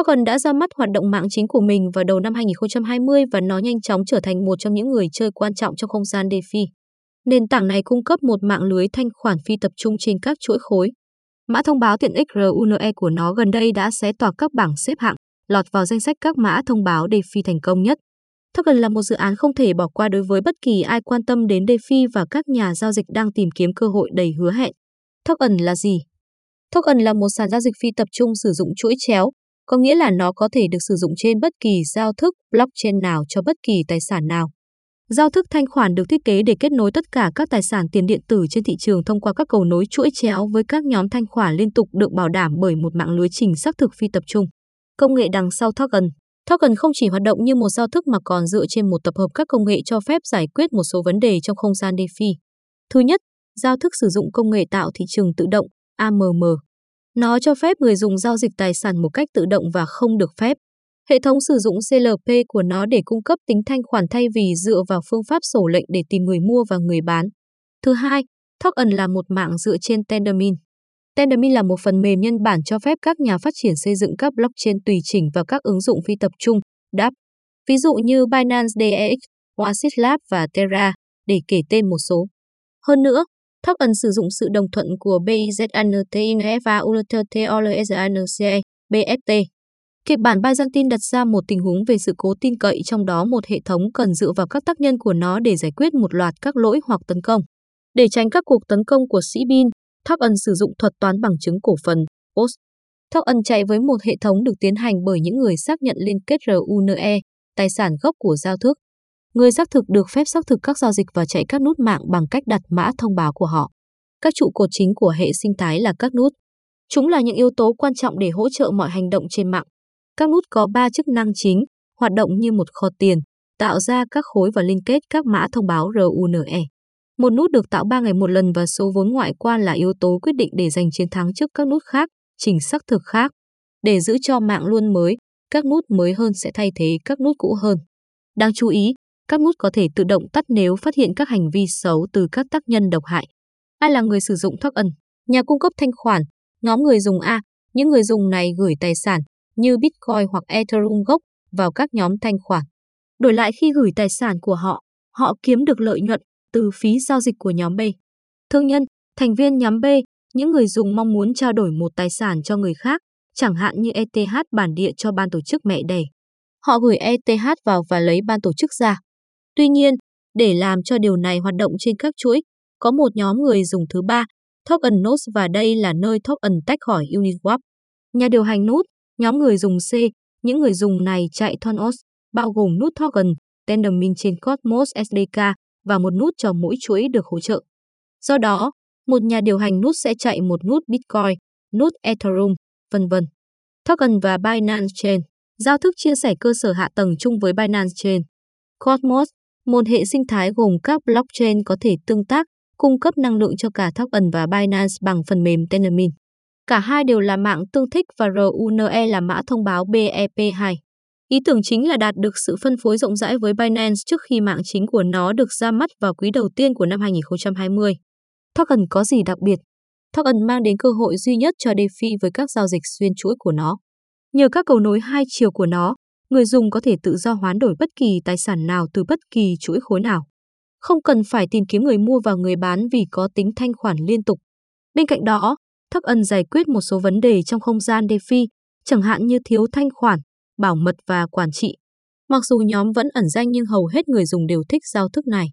Token đã ra mắt hoạt động mạng chính của mình vào đầu năm 2020 và nó nhanh chóng trở thành một trong những người chơi quan trọng trong không gian DeFi. Nền tảng này cung cấp một mạng lưới thanh khoản phi tập trung trên các chuỗi khối. Mã thông báo tiện ích RUNE của nó gần đây đã xé toạc các bảng xếp hạng, lọt vào danh sách các mã thông báo DeFi thành công nhất. Token là một dự án không thể bỏ qua đối với bất kỳ ai quan tâm đến DeFi và các nhà giao dịch đang tìm kiếm cơ hội đầy hứa hẹn. Token là gì? Token là một sàn giao dịch phi tập trung sử dụng chuỗi chéo, có nghĩa là nó có thể được sử dụng trên bất kỳ giao thức blockchain nào cho bất kỳ tài sản nào. Giao thức thanh khoản được thiết kế để kết nối tất cả các tài sản tiền điện tử trên thị trường thông qua các cầu nối chuỗi chéo với các nhóm thanh khoản liên tục được bảo đảm bởi một mạng lưới trình xác thực phi tập trung. Công nghệ đằng sau token Token không chỉ hoạt động như một giao thức mà còn dựa trên một tập hợp các công nghệ cho phép giải quyết một số vấn đề trong không gian DeFi. Thứ nhất, giao thức sử dụng công nghệ tạo thị trường tự động AMM. Nó cho phép người dùng giao dịch tài sản một cách tự động và không được phép. Hệ thống sử dụng CLP của nó để cung cấp tính thanh khoản thay vì dựa vào phương pháp sổ lệnh để tìm người mua và người bán. Thứ hai, Token là một mạng dựa trên Tendermint. Tendermint là một phần mềm nhân bản cho phép các nhà phát triển xây dựng các blockchain tùy chỉnh vào các ứng dụng phi tập trung, DApp. Ví dụ như Binance DEX, Oasis Lab và Terra, để kể tên một số. Hơn nữa, Token sử dụng sự đồng thuận của BIZANTINE và ULTTOLSANCE, BST. Kịch bản Byzantine đặt ra một tình huống về sự cố tin cậy trong đó một hệ thống cần dựa vào các tác nhân của nó để giải quyết một loạt các lỗi hoặc tấn công. Để tránh các cuộc tấn công của sĩ bin, Ân sử dụng thuật toán bằng chứng cổ phần, POS. Ân chạy với một hệ thống được tiến hành bởi những người xác nhận liên kết RUNE, tài sản gốc của giao thức. Người xác thực được phép xác thực các giao dịch và chạy các nút mạng bằng cách đặt mã thông báo của họ. Các trụ cột chính của hệ sinh thái là các nút. Chúng là những yếu tố quan trọng để hỗ trợ mọi hành động trên mạng. Các nút có 3 chức năng chính, hoạt động như một kho tiền, tạo ra các khối và liên kết các mã thông báo RUNE. Một nút được tạo 3 ngày một lần và số vốn ngoại quan là yếu tố quyết định để giành chiến thắng trước các nút khác, trình xác thực khác. Để giữ cho mạng luôn mới, các nút mới hơn sẽ thay thế các nút cũ hơn. Đáng chú ý, các nút có thể tự động tắt nếu phát hiện các hành vi xấu từ các tác nhân độc hại. Ai là người sử dụng thoát ẩn Nhà cung cấp thanh khoản, nhóm người dùng A, những người dùng này gửi tài sản như Bitcoin hoặc Ethereum gốc vào các nhóm thanh khoản. Đổi lại khi gửi tài sản của họ, họ kiếm được lợi nhuận từ phí giao dịch của nhóm B. Thương nhân, thành viên nhóm B, những người dùng mong muốn trao đổi một tài sản cho người khác, chẳng hạn như ETH bản địa cho ban tổ chức mẹ đẻ. Họ gửi ETH vào và lấy ban tổ chức ra. Tuy nhiên, để làm cho điều này hoạt động trên các chuỗi, có một nhóm người dùng thứ ba, Token Nodes và đây là nơi token tách khỏi Uniswap. Nhà điều hành nút, nhóm người dùng C, những người dùng này chạy Tonos, bao gồm nút token, Tendermint trên Cosmos SDK và một nút cho mỗi chuỗi được hỗ trợ. Do đó, một nhà điều hành nút sẽ chạy một nút Bitcoin, nút Ethereum, vân vân. Token và Binance Chain, giao thức chia sẻ cơ sở hạ tầng chung với Binance Chain. Cosmos, một hệ sinh thái gồm các blockchain có thể tương tác, cung cấp năng lượng cho cả token và Binance bằng phần mềm Tendermint. Cả hai đều là mạng tương thích và RUNE là mã thông báo BEP2. Ý tưởng chính là đạt được sự phân phối rộng rãi với Binance trước khi mạng chính của nó được ra mắt vào quý đầu tiên của năm 2020. Token có gì đặc biệt? Token mang đến cơ hội duy nhất cho DeFi với các giao dịch xuyên chuỗi của nó. Nhờ các cầu nối hai chiều của nó, người dùng có thể tự do hoán đổi bất kỳ tài sản nào từ bất kỳ chuỗi khối nào. Không cần phải tìm kiếm người mua và người bán vì có tính thanh khoản liên tục. Bên cạnh đó, Token giải quyết một số vấn đề trong không gian DeFi, chẳng hạn như thiếu thanh khoản, bảo mật và quản trị. Mặc dù nhóm vẫn ẩn danh nhưng hầu hết người dùng đều thích giao thức này.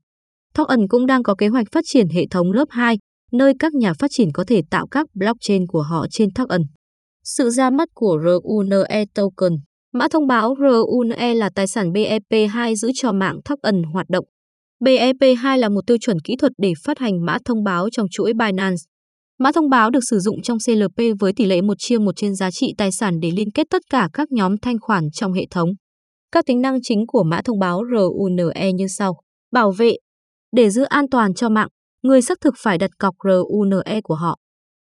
Token cũng đang có kế hoạch phát triển hệ thống lớp 2, nơi các nhà phát triển có thể tạo các blockchain của họ trên Token. Sự ra mắt của RUNE Token Mã thông báo RUNE là tài sản BEP2 giữ cho mạng token hoạt động. BEP2 là một tiêu chuẩn kỹ thuật để phát hành mã thông báo trong chuỗi Binance. Mã thông báo được sử dụng trong CLP với tỷ lệ 1 chia 1 trên giá trị tài sản để liên kết tất cả các nhóm thanh khoản trong hệ thống. Các tính năng chính của mã thông báo RUNE như sau. Bảo vệ. Để giữ an toàn cho mạng, người xác thực phải đặt cọc RUNE của họ.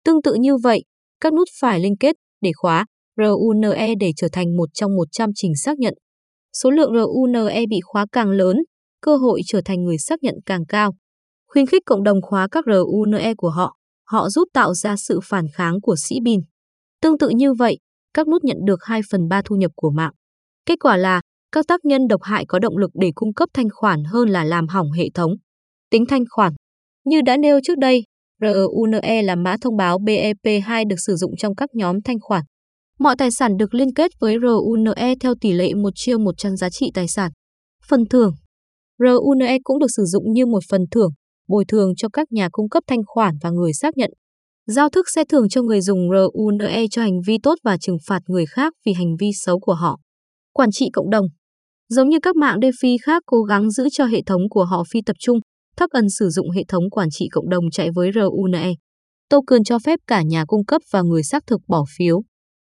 Tương tự như vậy, các nút phải liên kết để khóa RUNE để trở thành một trong 100 trình xác nhận. Số lượng RUNE bị khóa càng lớn, cơ hội trở thành người xác nhận càng cao. Khuyến khích cộng đồng khóa các RUNE của họ họ giúp tạo ra sự phản kháng của sĩ bin. Tương tự như vậy, các nút nhận được 2 phần 3 thu nhập của mạng. Kết quả là, các tác nhân độc hại có động lực để cung cấp thanh khoản hơn là làm hỏng hệ thống. Tính thanh khoản Như đã nêu trước đây, RUNE là mã thông báo BEP2 được sử dụng trong các nhóm thanh khoản. Mọi tài sản được liên kết với RUNE theo tỷ lệ 1 chia 100 giá trị tài sản. Phần thưởng RUNE cũng được sử dụng như một phần thưởng, bồi thường cho các nhà cung cấp thanh khoản và người xác nhận. Giao thức sẽ thưởng cho người dùng RUNE cho hành vi tốt và trừng phạt người khác vì hành vi xấu của họ. Quản trị cộng đồng Giống như các mạng DeFi khác cố gắng giữ cho hệ thống của họ phi tập trung, thấp ẩn sử dụng hệ thống quản trị cộng đồng chạy với RUNE. Token cho phép cả nhà cung cấp và người xác thực bỏ phiếu.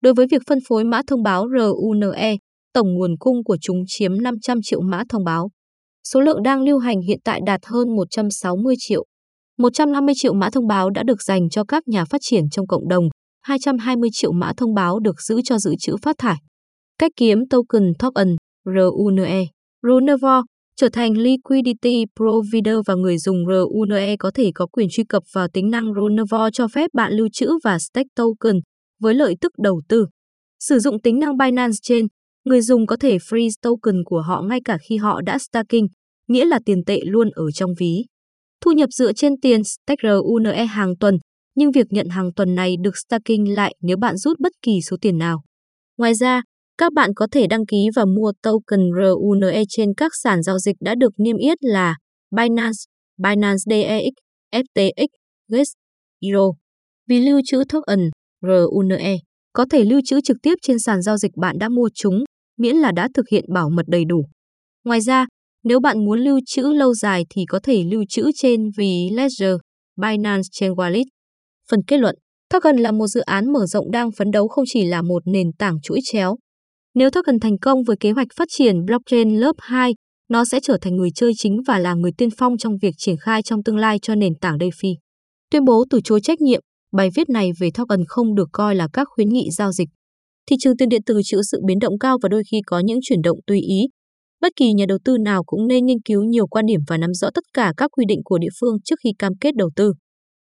Đối với việc phân phối mã thông báo RUNE, tổng nguồn cung của chúng chiếm 500 triệu mã thông báo. Số lượng đang lưu hành hiện tại đạt hơn 160 triệu. 150 triệu mã thông báo đã được dành cho các nhà phát triển trong cộng đồng, 220 triệu mã thông báo được giữ cho dự trữ phát thải. Cách kiếm token token RUNE Runevor trở thành liquidity provider và người dùng RUNE có thể có quyền truy cập vào tính năng Runevor cho phép bạn lưu trữ và stake token với lợi tức đầu tư. Sử dụng tính năng Binance Chain, người dùng có thể freeze token của họ ngay cả khi họ đã staking, nghĩa là tiền tệ luôn ở trong ví. Thu nhập dựa trên tiền stake RUNE hàng tuần, nhưng việc nhận hàng tuần này được staking lại nếu bạn rút bất kỳ số tiền nào. Ngoài ra, các bạn có thể đăng ký và mua token RUNE trên các sàn giao dịch đã được niêm yết là Binance, Binance DEX, FTX, GEX, Euro. Vì lưu trữ token RUNE có thể lưu trữ trực tiếp trên sàn giao dịch bạn đã mua chúng, miễn là đã thực hiện bảo mật đầy đủ. Ngoài ra, nếu bạn muốn lưu trữ lâu dài thì có thể lưu trữ trên ví Ledger, Binance Chain Wallet. Phần kết luận, Token là một dự án mở rộng đang phấn đấu không chỉ là một nền tảng chuỗi chéo. Nếu Token thành công với kế hoạch phát triển blockchain lớp 2, nó sẽ trở thành người chơi chính và là người tiên phong trong việc triển khai trong tương lai cho nền tảng DeFi. Tuyên bố từ chối trách nhiệm, bài viết này về token không được coi là các khuyến nghị giao dịch. Thị trường tiền điện tử chịu sự biến động cao và đôi khi có những chuyển động tùy ý. Bất kỳ nhà đầu tư nào cũng nên nghiên cứu nhiều quan điểm và nắm rõ tất cả các quy định của địa phương trước khi cam kết đầu tư.